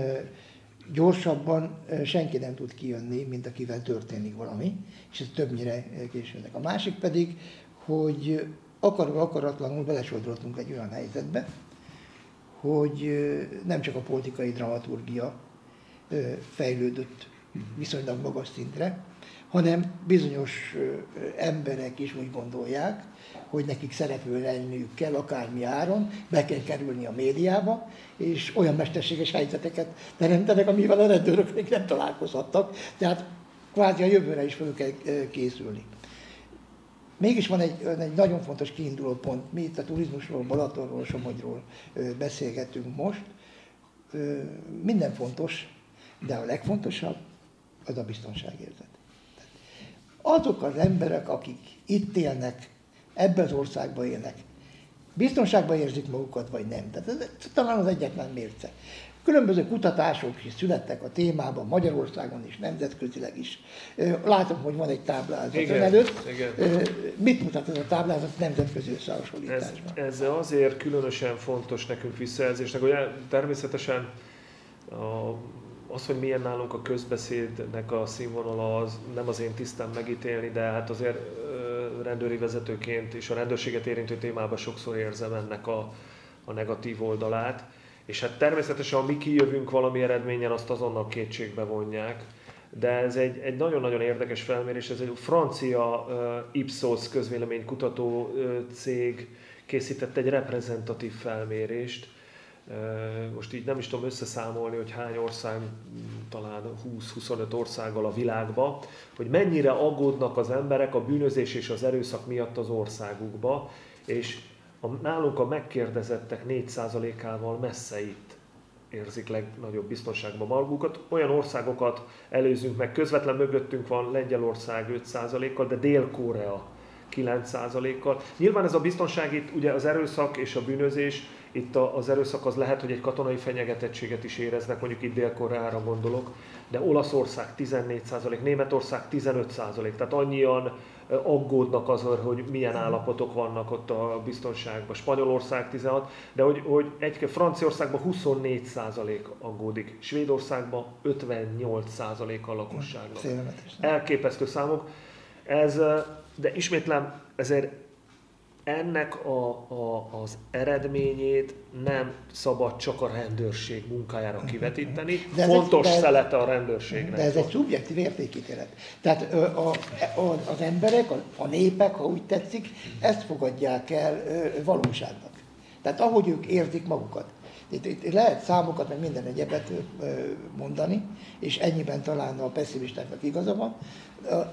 gyorsabban senki nem tud kijönni, mint akivel történik valami, és ez többnyire későnek. A másik pedig, hogy akarva akaratlanul belesodrottunk egy olyan helyzetbe, hogy nem csak a politikai dramaturgia fejlődött viszonylag magas szintre, hanem bizonyos emberek is úgy gondolják, hogy nekik szereplő lenniük kell akármi áron, be kell kerülni a médiába, és olyan mesterséges helyzeteket teremtenek, amivel a rendőrök még nem találkozhattak, tehát kvázi a jövőre is fel kell készülni. Mégis van egy, egy nagyon fontos kiinduló pont. Mi itt a turizmusról, Balatonról, Somogyról beszélgetünk most. Minden fontos, de a legfontosabb az a biztonságérzet. Azok az emberek, akik itt élnek, ebben az országban élnek, biztonságban érzik magukat, vagy nem. Tehát ez talán az egyetlen mérce. Különböző kutatások is születtek a témában, Magyarországon is, nemzetközileg is. Látom, hogy van egy táblázat igen, előtt. Igen. Mit mutat ez a táblázat nemzetközi összehasonlításban? Ez, ez azért különösen fontos nekünk visszajelzésnek, hogy természetesen a az, hogy milyen nálunk a közbeszédnek a színvonala, az nem az én tisztem megítélni, de hát azért rendőri vezetőként és a rendőrséget érintő témában sokszor érzem ennek a, a negatív oldalát. És hát természetesen, ha mi kijövünk valami eredményen, azt azonnal kétségbe vonják. De ez egy, egy nagyon-nagyon érdekes felmérés, ez egy francia uh, Ipsos közvéleménykutató uh, cég készített egy reprezentatív felmérést, most így nem is tudom összeszámolni, hogy hány ország, talán 20-25 országgal a világba, hogy mennyire aggódnak az emberek a bűnözés és az erőszak miatt az országukba, és a, nálunk a megkérdezettek 4%-ával messze itt érzik legnagyobb biztonságban magukat. Olyan országokat előzünk meg, közvetlen mögöttünk van Lengyelország 5%-kal, de Dél-Korea 9%-kal. Nyilván ez a biztonság itt, ugye az erőszak és a bűnözés, itt az erőszak az lehet, hogy egy katonai fenyegetettséget is éreznek, mondjuk itt Dél-Koreára gondolok, de Olaszország 14%, Németország 15%, tehát annyian aggódnak azon, hogy milyen állapotok vannak ott a biztonságban. Spanyolország 16, de hogy, hogy egy Franciaországban 24% aggódik, Svédországban 58% a lakosságnak. Elképesztő számok. Ez, de ismétlem, ezért ennek a, a, az eredményét nem szabad csak a rendőrség munkájára kivetíteni. De Fontos egy, de, szelete a rendőrségnek. De ez egy szubjektív értékítélet. Tehát a, a, az emberek, a, a népek, ha úgy tetszik, ezt fogadják el valóságnak. Tehát ahogy ők érzik magukat. Itt, itt lehet számokat, meg minden egyebet mondani, és ennyiben talán a pessimistáknak igaza van,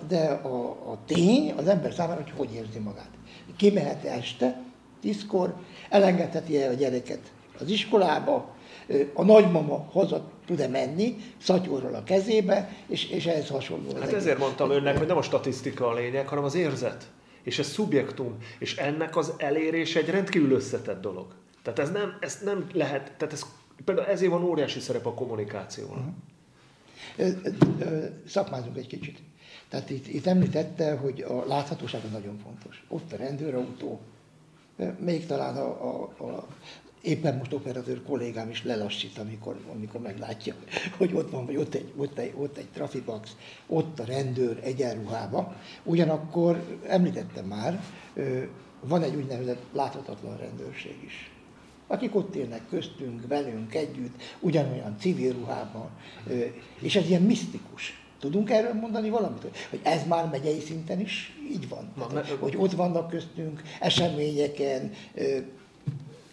de a, a tény az ember számára, hogy hogy érzi magát kimehet este, tízkor, elengedheti-e a gyereket az iskolába, a nagymama haza tud-e menni, szatyorral a kezébe, és, és ehhez hasonló. Hát ezért egész. mondtam önnek, hogy nem a statisztika a lényeg, hanem az érzet, és ez szubjektum, és ennek az elérés egy rendkívül összetett dolog. Tehát ez nem, ez nem lehet, tehát ez, például ezért van óriási szerep a kommunikációnak. Uh-huh. Szakmázunk egy kicsit. Tehát itt, itt említette, hogy a láthatóság nagyon fontos. Ott a rendőrautó, még talán a, a, a éppen most operatőr kollégám is lelassít, amikor, amikor meglátja, hogy ott van, vagy ott egy, ott egy, ott egy trafibax, ott a rendőr egyenruhába. Ugyanakkor említettem már, van egy úgynevezett láthatatlan rendőrség is akik ott élnek köztünk, velünk együtt, ugyanolyan civil ruhában, és ez ilyen misztikus. Tudunk erről mondani valamit? Hogy ez már megyei szinten is így van. Na, Tehát, hogy ott vannak köztünk eseményeken,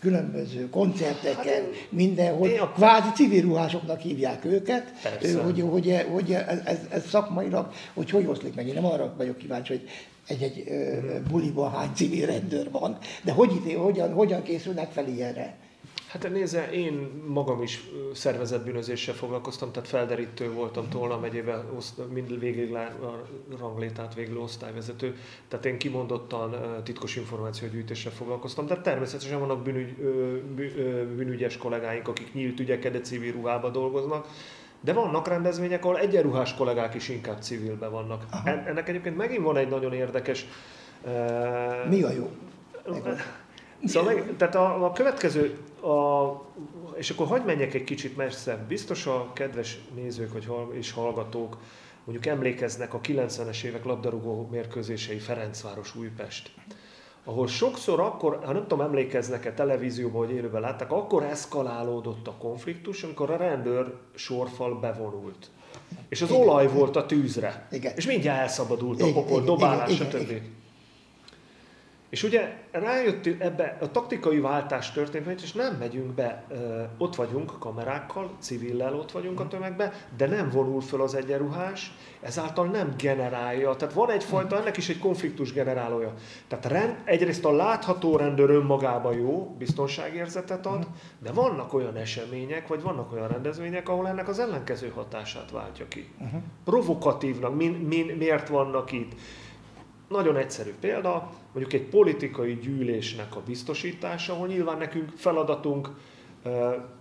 különböző koncerteken, hát, mindenhol, a... kvázi civil ruhásoknak hívják őket, Persze. hogy, hogy, hogy ez, ez szakmailag, hogy hogy oszlik meg. Én nem arra vagyok kíváncsi, hogy egy-egy uh-huh. buliban hány civil rendőr van, de hogy, hogyan, hogyan készülnek fel ilyenre? Hát nézze, én magam is szervezetbűnözéssel foglalkoztam, tehát felderítő voltam Tolna megyében, mind végig a ranglétát végül osztályvezető, tehát én kimondottan titkos információgyűjtéssel foglalkoztam, de természetesen vannak bűnügy, bűnügyes kollégáink, akik nyílt ügyeket, de civil ruhába dolgoznak, de vannak rendezvények, ahol egyenruhás kollégák is inkább civilben vannak. Aha. Ennek egyébként megint van egy nagyon érdekes... Mi a jó? Szóval meg, tehát a, a következő, a, és akkor hagyd menjek egy kicsit messze. Biztos a kedves nézők vagy és hallgatók mondjuk emlékeznek a 90-es évek labdarúgó mérkőzései Ferencváros Újpest ahol sokszor akkor, ha nem tudom, emlékeznek-e televízióban, hogy élőben látták, akkor eszkalálódott a konfliktus, amikor a rendőr sorfal bevonult. És az igen, olaj volt a tűzre. Igen. És mindjárt elszabadult a pokol, dobálás, stb. És ugye rájöttünk ebbe, a taktikai váltás történt, és nem megyünk be, ott vagyunk kamerákkal, civillel ott vagyunk a tömegbe, de nem vonul föl az egyenruhás, ezáltal nem generálja, tehát van egyfajta, ennek is egy konfliktus generálója. Tehát rend, egyrészt a látható rendőr önmagában jó, biztonságérzetet ad, de vannak olyan események, vagy vannak olyan rendezvények, ahol ennek az ellenkező hatását váltja ki. Provokatívnak, min, min, miért vannak itt nagyon egyszerű példa, mondjuk egy politikai gyűlésnek a biztosítása, ahol nyilván nekünk feladatunk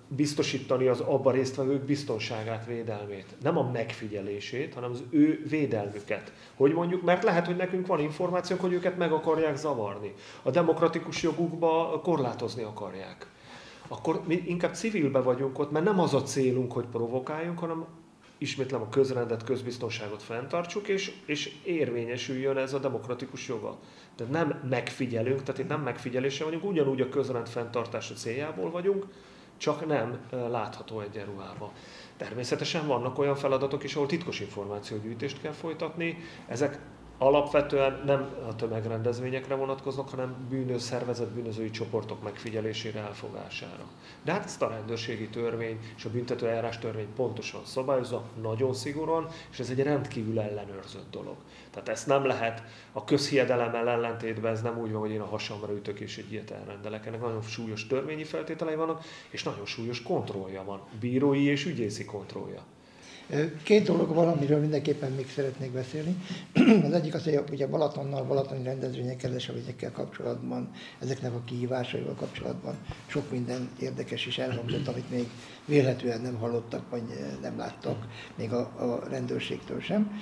biztosítani az abba résztvevők biztonságát, védelmét. Nem a megfigyelését, hanem az ő védelmüket. Hogy mondjuk, mert lehet, hogy nekünk van információnk, hogy őket meg akarják zavarni. A demokratikus jogukba korlátozni akarják. akkor mi inkább civilbe vagyunk ott, mert nem az a célunk, hogy provokáljunk, hanem ismétlem a közrendet, közbiztonságot fenntartsuk, és, és érvényesüljön ez a demokratikus joga. Tehát nem megfigyelünk, tehát itt nem megfigyelése vagyunk, ugyanúgy a közrend fenntartása céljából vagyunk, csak nem látható egyenruhába. Természetesen vannak olyan feladatok is, ahol titkos információgyűjtést kell folytatni, ezek alapvetően nem a tömegrendezvényekre vonatkoznak, hanem bűnös, szervezett bűnözői csoportok megfigyelésére, elfogására. De hát ezt a rendőrségi törvény és a büntető eljárás törvény pontosan szabályozza, nagyon szigorúan, és ez egy rendkívül ellenőrzött dolog. Tehát ezt nem lehet a közhiedelemmel ellentétben, ez nem úgy van, hogy én a hasamra ütök és egy ilyet elrendelek. Ennek nagyon súlyos törvényi feltételei vannak, és nagyon súlyos kontrollja van, bírói és ügyészi kontrollja. Két dolog van, amiről mindenképpen még szeretnék beszélni. Az egyik az, hogy a Balatonnal, balatoni rendezvényekkel, eseményekkel kapcsolatban, ezeknek a kihívásaival kapcsolatban sok minden érdekes is elhangzott, amit még vélhetően nem hallottak, vagy nem láttak, még a, a rendőrségtől sem.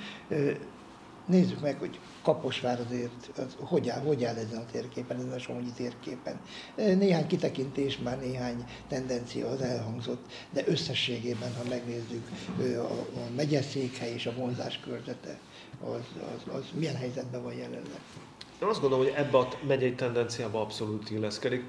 Nézzük meg, hogy Kaposvár azért az, hogy, áll, hogy áll ezen a térképen, ezen a Somogyi térképen. Néhány kitekintés, már néhány tendencia az elhangzott, de összességében, ha megnézzük a, a megyeszékhely és a vonzás körzete, az, az, az milyen helyzetben van jelenleg? Én azt gondolom, hogy ebbe a megyei tendenciába abszolút illeszkedik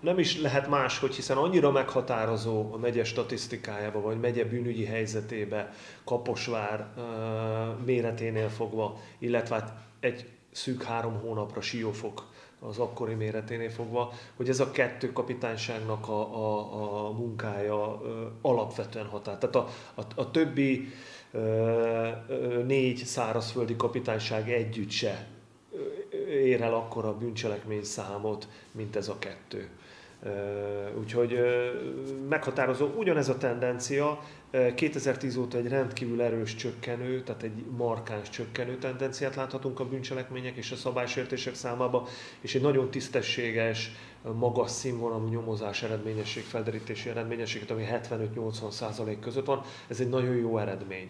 nem is lehet más, hogy hiszen annyira meghatározó a megye statisztikájába, vagy megye bűnügyi helyzetébe, Kaposvár uh, méreténél fogva, illetve hát egy szűk három hónapra Siófok az akkori méreténél fogva, hogy ez a kettő kapitányságnak a, a, a munkája uh, alapvetően határ. Tehát a, a, a többi uh, négy szárazföldi kapitányság együtt se ér el akkora bűncselekmény számot, mint ez a kettő. Úgyhogy meghatározó ugyanez a tendencia, 2010 óta egy rendkívül erős csökkenő, tehát egy markáns csökkenő tendenciát láthatunk a bűncselekmények és a szabálysértések számába, és egy nagyon tisztességes, magas színvonalú nyomozás eredményesség, felderítési eredményességet, ami 75-80 százalék között van. Ez egy nagyon jó eredmény.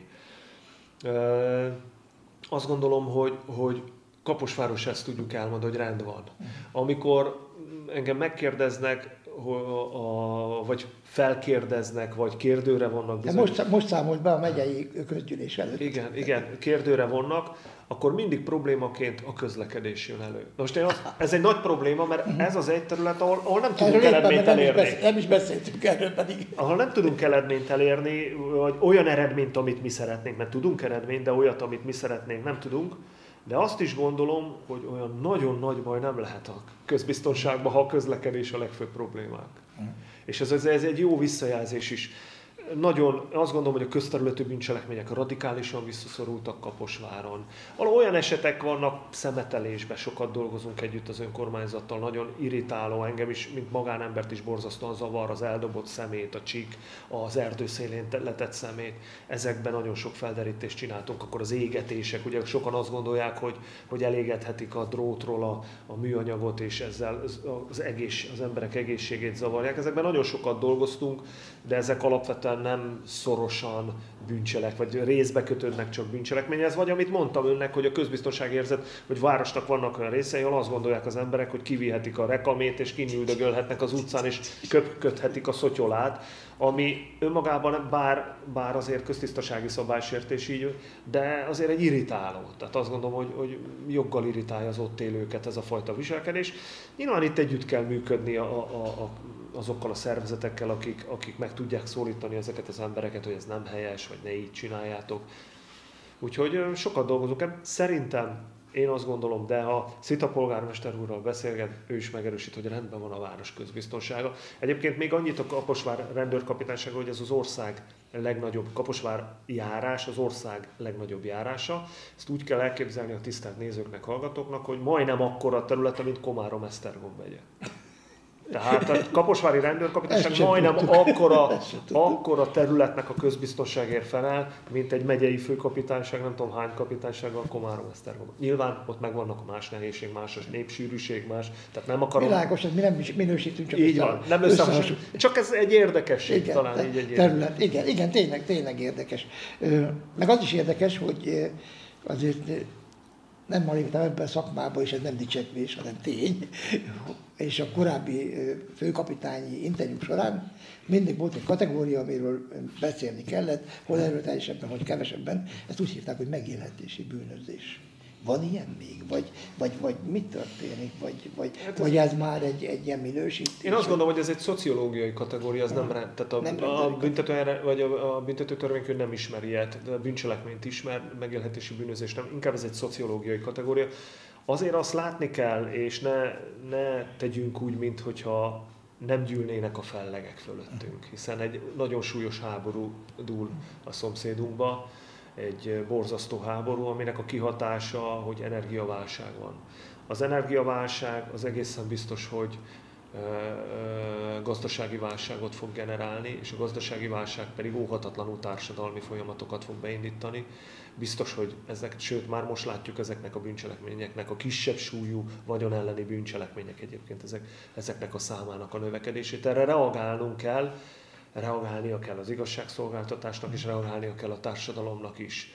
Azt gondolom, hogy, hogy Kaposváros ezt tudjuk elmondani, hogy rend van. Amikor engem megkérdeznek, a, vagy felkérdeznek, vagy kérdőre vannak. Bizony. Most, most számolt be a megyei közgyűlés előtt. Igen, igen, kérdőre vannak, akkor mindig problémaként a közlekedés jön elő. Most én azt, ez egy nagy probléma, mert ez az egy terület, ahol, ahol nem tudunk erről eredményt nem elérni. Is beszél, nem is beszéltünk erről pedig. Ahol nem tudunk eredményt elérni, vagy olyan eredményt, amit mi szeretnénk, mert tudunk eredményt, de olyat, amit mi szeretnénk, nem tudunk de azt is gondolom, hogy olyan nagyon nagy baj nem lehet a közbiztonságban, ha a közlekedés a legfőbb problémák. Mm. És ez, ez egy jó visszajelzés is nagyon, azt gondolom, hogy a közterületű bűncselekmények radikálisan visszaszorultak Kaposváron. Olyan esetek vannak, szemetelésben sokat dolgozunk együtt az önkormányzattal, nagyon irritáló engem is, mint magánembert is borzasztóan zavar az eldobott szemét, a csík, az erdő szélén letett szemét. Ezekben nagyon sok felderítést csináltunk, akkor az égetések, ugye sokan azt gondolják, hogy, hogy elégethetik a drótról a, a műanyagot, és ezzel az, egész, az emberek egészségét zavarják. Ezekben nagyon sokat dolgoztunk, de ezek alapvetően nem szorosan bűncselek, vagy részbe kötődnek csak bűncselekményhez, vagy amit mondtam önnek, hogy a közbiztonság érzet, hogy városnak vannak olyan részei, ahol azt gondolják az emberek, hogy kivihetik a rekamét, és kinyüldögölhetnek az utcán, és köpködhetik a szotyolát, ami önmagában bár, bár azért köztisztasági szabálysértés így, de azért egy irritáló. Tehát azt gondolom, hogy, hogy joggal irritálja az ott élőket ez a fajta viselkedés. Nyilván itt együtt kell működni a, a, a azokkal a szervezetekkel, akik, akik meg tudják szólítani ezeket az embereket, hogy ez nem helyes, vagy ne így csináljátok. Úgyhogy sokat dolgozunk. Szerintem én azt gondolom, de ha Szita polgármester úrral beszélget, ő is megerősít, hogy rendben van a város közbiztonsága. Egyébként még annyit a Kaposvár rendőrkapitánysága, hogy ez az ország legnagyobb Kaposvár járás, az ország legnagyobb járása. Ezt úgy kell elképzelni a tisztelt nézőknek, hallgatóknak, hogy majdnem akkora területe, mint Komárom-Esztergom megye. Tehát a Kaposvári rendőrkapitányság majdnem akkora, akkora területnek a közbiztonságért felel, mint egy megyei főkapitányság, nem tudom hány kapitánysággal Komárom Esztergom. Nyilván ott megvannak a más nehézség, más a népsűrűség, más. Tehát nem akarom... Világos, hogy mi nem minősítünk, csak így van, nem összehasonlítjuk. Csak ez egy érdekesség igen, talán így egy terület. Igen, igen, tényleg, tényleg érdekes. Meg az is érdekes, hogy azért nem maradtam ebben a szakmában, és ez nem dicsekvés, hanem tény, és a korábbi főkapitányi interjú során mindig volt egy kategória, amiről beszélni kellett, hol erőteljesebben, hogy kevesebben. Ezt úgy hívták, hogy megélhetési bűnözés. Van ilyen még? Vagy, vagy, vagy mit történik? Vagy, vagy, hát vagy ez már egy, egy ilyen minősítés? Én azt gondolom, hogy ez egy szociológiai kategória, ez nem, rend. Tehát a, nem a, büntető, vagy a, a büntető törvénykönyv nem ismeri ilyet, de a bűncselekményt ismer, megélhetési bűnözés nem. Inkább ez egy szociológiai kategória. Azért azt látni kell, és ne, ne tegyünk úgy, mintha nem gyűlnének a fellegek fölöttünk, hiszen egy nagyon súlyos háború dúl a szomszédunkba, egy borzasztó háború, aminek a kihatása, hogy energiaválság van. Az energiaválság az egészen biztos, hogy gazdasági válságot fog generálni, és a gazdasági válság pedig óhatatlanul társadalmi folyamatokat fog beindítani. Biztos, hogy ezek, sőt már most látjuk ezeknek a bűncselekményeknek, a kisebb súlyú vagyon elleni bűncselekmények egyébként ezek, ezeknek a számának a növekedését. Erre reagálnunk kell, reagálnia kell az igazságszolgáltatásnak, és reagálnia kell a társadalomnak is.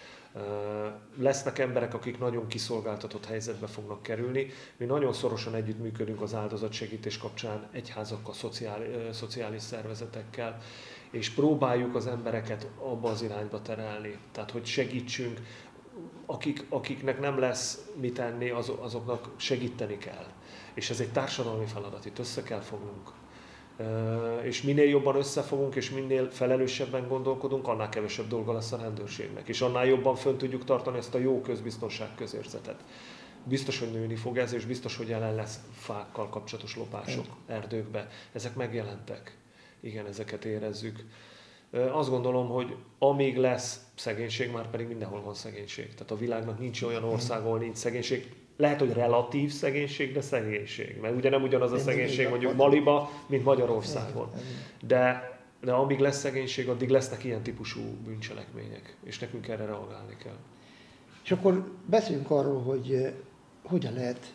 Lesznek emberek, akik nagyon kiszolgáltatott helyzetbe fognak kerülni. Mi nagyon szorosan együttműködünk az áldozatsegítés kapcsán egyházakkal, szociális, szociális szervezetekkel, és próbáljuk az embereket abba az irányba terelni. Tehát, hogy segítsünk, akik, akiknek nem lesz mit tenni, az, azoknak segíteni kell. És ez egy társadalmi feladat, itt össze kell fognunk és minél jobban összefogunk, és minél felelősebben gondolkodunk, annál kevesebb dolga lesz a rendőrségnek, és annál jobban fönn tudjuk tartani ezt a jó közbiztonság közérzetet. Biztos, hogy nőni fog ez, és biztos, hogy jelen lesz fákkal kapcsolatos lopások erdőkbe. Ezek megjelentek. Igen, ezeket érezzük. Azt gondolom, hogy amíg lesz szegénység, már pedig mindenhol van szegénység. Tehát a világnak nincs olyan ország, ahol nincs szegénység lehet, hogy relatív szegénység, de szegénység. Mert ugye nem ugyanaz a szegénység mondjuk Maliba, mint Magyarországon. De, de amíg lesz szegénység, addig lesznek ilyen típusú bűncselekmények. És nekünk erre reagálni kell. És akkor beszéljünk arról, hogy eh, hogyan lehet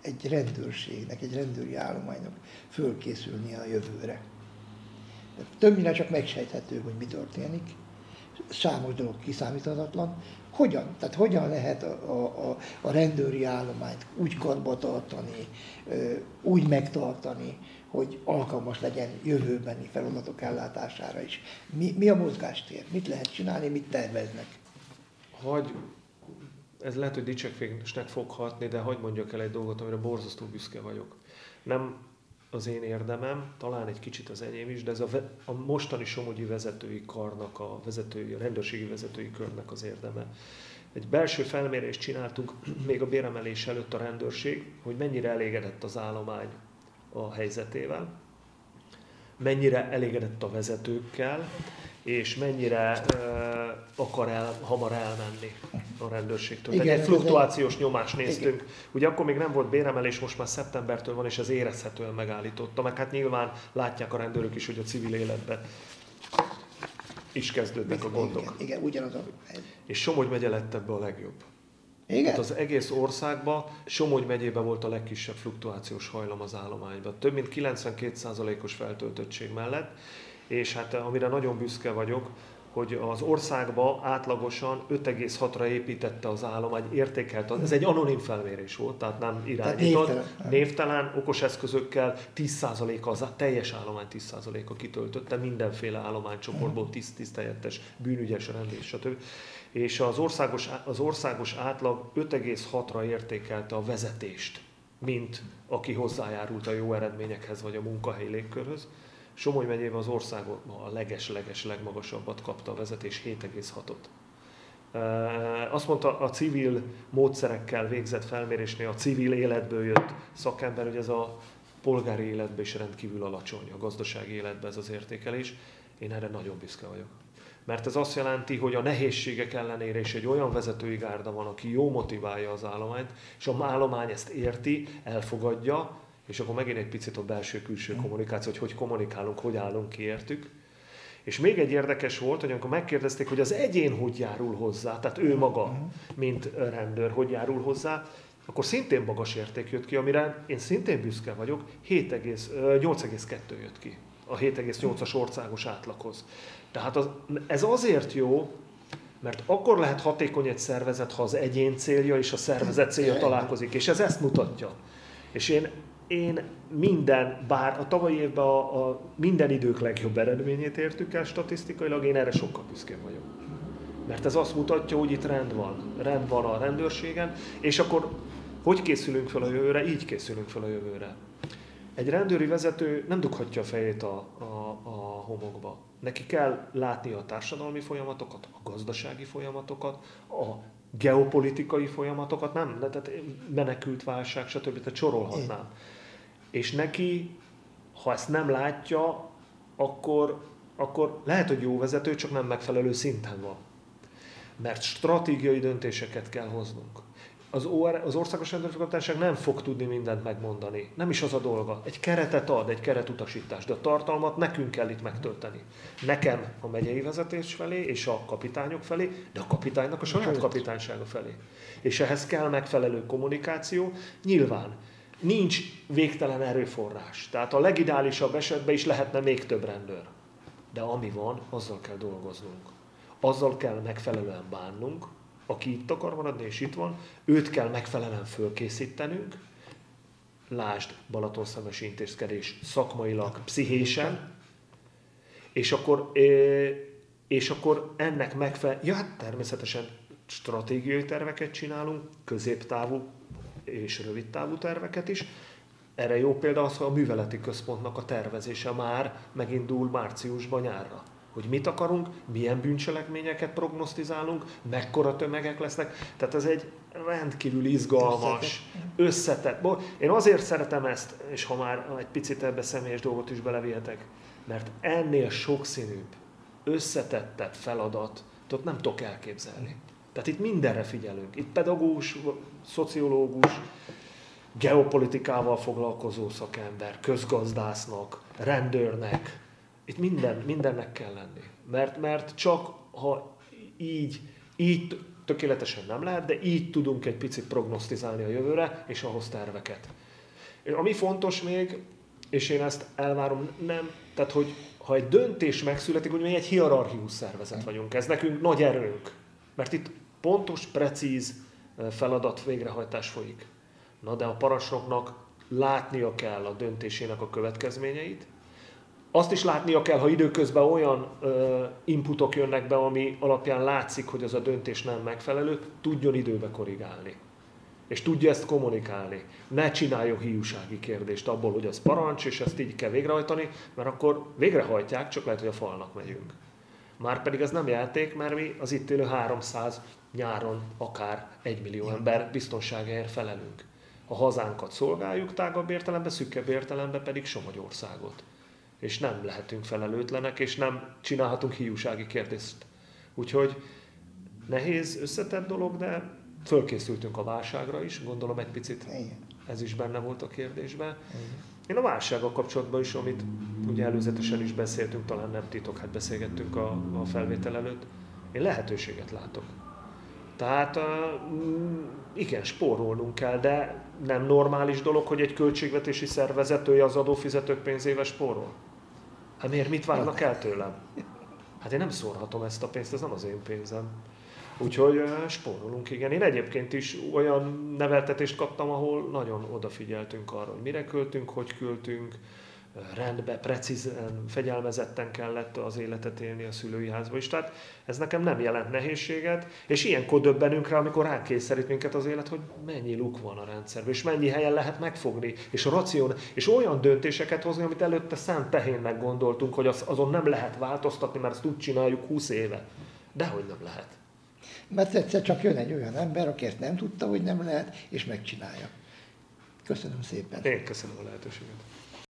egy rendőrségnek, egy rendőri állománynak fölkészülni a jövőre. Többnyire csak megsejthető, hogy mi történik. Számos dolog kiszámíthatatlan, hogyan? Tehát hogyan lehet a, a, a rendőri állományt úgy karba úgy megtartani, hogy alkalmas legyen jövőbeni feladatok ellátására is. Mi, mi a mozgástér? Mit lehet csinálni, mit terveznek? Hogy ez lehet, hogy dicsekvésnek fog hatni, de hogy mondjak el egy dolgot, amire borzasztó büszke vagyok. Nem az én érdemem, talán egy kicsit az enyém is, de ez a, a mostani Somogyi vezetői karnak, a vezetői, a rendőrségi vezetői körnek az érdeme. Egy belső felmérést csináltunk még a béremelés előtt a rendőrség, hogy mennyire elégedett az állomány a helyzetével, mennyire elégedett a vezetőkkel, és mennyire uh, akar el, hamar elmenni a rendőrségtől. Igen, Tehát egy fluktuációs nyomást néztünk. Igen. Ugye akkor még nem volt béremelés, most már szeptembertől van, és ez érezhetően megállította. Meg hát nyilván látják a rendőrök is, hogy a civil életben is kezdődnek a gondok. Igen, igen ugyanaz a... És Somogy megye lett ebbe a legjobb. Igen? Tehát az egész országban Somogy megyében volt a legkisebb fluktuációs hajlam az állományban. Több mint 92%-os feltöltöttség mellett, és hát eh, amire nagyon büszke vagyok, hogy az országba átlagosan 5,6-ra építette az állomány, értékelt, ez egy anonim felmérés volt, tehát nem irányított, névtelen. névtelen, okos eszközökkel 10%-a, az teljes állomány 10%-a kitöltötte, mindenféle állománycsoportból 10 10 helyettes, bűnügyes rendés, stb. És az országos, az országos átlag 5,6-ra értékelte a vezetést, mint aki hozzájárult a jó eredményekhez vagy a munkahelyi légkörhöz. Somogy megyében az országon a leges-leges legmagasabbat kapta a vezetés 7,6-ot. Azt mondta a civil módszerekkel végzett felmérésnél, a civil életből jött szakember, hogy ez a polgári életben is rendkívül alacsony, a gazdasági életben ez az értékelés. Én erre nagyon büszke vagyok. Mert ez azt jelenti, hogy a nehézségek ellenére is egy olyan vezetői gárda van, aki jó motiválja az állományt, és a állomány ezt érti, elfogadja, és akkor megint egy picit a belső-külső kommunikáció, hogy hogy kommunikálunk, hogy állunk ki értük. És még egy érdekes volt, hogy amikor megkérdezték, hogy az egyén hogy járul hozzá, tehát ő maga, mint rendőr, hogy járul hozzá, akkor szintén magas érték jött ki, amire én szintén büszke vagyok, 8,2 jött ki a 7,8-as országos átlaghoz. Tehát az, ez azért jó, Mert akkor lehet hatékony egy szervezet, ha az egyén célja és a szervezet célja találkozik, és ez ezt mutatja. És én, én minden, bár a tavalyi évben a, a minden idők legjobb eredményét értük el statisztikailag, én erre sokkal büszkén vagyok. Mert ez azt mutatja, hogy itt rend van. Rend van a rendőrségen, és akkor hogy készülünk fel a jövőre? Így készülünk fel a jövőre. Egy rendőri vezető nem dughatja a fejét a, a, a homokba. Neki kell látni a társadalmi folyamatokat, a gazdasági folyamatokat, a geopolitikai folyamatokat, nem, tehát menekült válság, stb. Tehát sorolhatnám. És neki, ha ezt nem látja, akkor, akkor lehet, hogy jó vezető, csak nem megfelelő szinten van. Mert stratégiai döntéseket kell hoznunk az, OR, az országos rendőrfőkapitányság nem fog tudni mindent megmondani. Nem is az a dolga. Egy keretet ad, egy keretutasítást, de a tartalmat nekünk kell itt megtölteni. Nekem a megyei vezetés felé, és a kapitányok felé, de a kapitánynak a saját kapitánysága felé. És ehhez kell megfelelő kommunikáció. Nyilván nincs végtelen erőforrás. Tehát a legideálisabb esetben is lehetne még több rendőr. De ami van, azzal kell dolgoznunk. Azzal kell megfelelően bánnunk, aki itt akar maradni, és itt van, őt kell megfelelően fölkészítenünk, lásd Balatonszemesi intézkedés szakmailag, pszichésen, és akkor, és akkor ennek megfelelően, ja, hát természetesen stratégiai terveket csinálunk, középtávú és rövidtávú terveket is. Erre jó példa az, hogy a műveleti központnak a tervezése már megindul márciusban nyárra hogy mit akarunk, milyen bűncselekményeket prognosztizálunk, mekkora tömegek lesznek. Tehát ez egy rendkívül izgalmas, összetett. Én azért szeretem ezt, és ha már egy picit ebbe személyes dolgot is belevihetek, mert ennél sokszínűbb, összetettebb feladat, ott nem tudok elképzelni. Tehát itt mindenre figyelünk. Itt pedagógus, szociológus, geopolitikával foglalkozó szakember, közgazdásznak, rendőrnek, itt minden, mindennek kell lenni. Mert, mert csak ha így, így tökéletesen nem lehet, de így tudunk egy picit prognosztizálni a jövőre, és ahhoz terveket. Ami fontos még, és én ezt elvárom, nem, tehát hogy ha egy döntés megszületik, hogy mi egy hierarchius szervezet vagyunk, ez nekünk nagy erőnk, mert itt pontos, precíz feladat végrehajtás folyik. Na de a parancsnoknak látnia kell a döntésének a következményeit, azt is látnia kell, ha időközben olyan ö, inputok jönnek be, ami alapján látszik, hogy az a döntés nem megfelelő, tudjon időbe korrigálni. És tudja ezt kommunikálni. Ne csináljon hiúsági kérdést abból, hogy az parancs, és ezt így kell végrehajtani, mert akkor végrehajtják, csak lehet, hogy a falnak megyünk. Márpedig ez nem játék, mert mi az itt élő 300 nyáron akár 1 millió ember biztonságáért felelünk. A hazánkat szolgáljuk tágabb értelemben, szűkebb értelemben pedig Somogyországot és nem lehetünk felelőtlenek, és nem csinálhatunk hiúsági kérdést. Úgyhogy nehéz, összetett dolog, de fölkészültünk a válságra is, gondolom egy picit ez is benne volt a kérdésben. Én a válsággal kapcsolatban is, amit ugye előzetesen is beszéltünk, talán nem titok, hát beszélgettünk a, a felvétel előtt, én lehetőséget látok. Tehát igen, spórolnunk kell, de nem normális dolog, hogy egy költségvetési szervezetője az adófizetők pénzével spórol. Hát miért mit várnak el tőlem? Hát én nem szórhatom ezt a pénzt, ez nem az én pénzem. Úgyhogy spórolunk, igen. Én egyébként is olyan neveltetést kaptam, ahol nagyon odafigyeltünk arra, hogy mire költünk, hogy költünk, rendbe, precízen, fegyelmezetten kellett az életet élni a szülői házba is. Tehát ez nekem nem jelent nehézséget, és ilyenkor döbbenünk rá, amikor rákényszerít minket az élet, hogy mennyi luk van a rendszerben, és mennyi helyen lehet megfogni, és a ración, és olyan döntéseket hozni, amit előtte szent tehénnek gondoltunk, hogy az, azon nem lehet változtatni, mert ezt úgy csináljuk 20 éve. Dehogy nem lehet. Mert egyszer csak jön egy olyan ember, aki ezt nem tudta, hogy nem lehet, és megcsinálja. Köszönöm szépen. Én köszönöm a lehetőséget.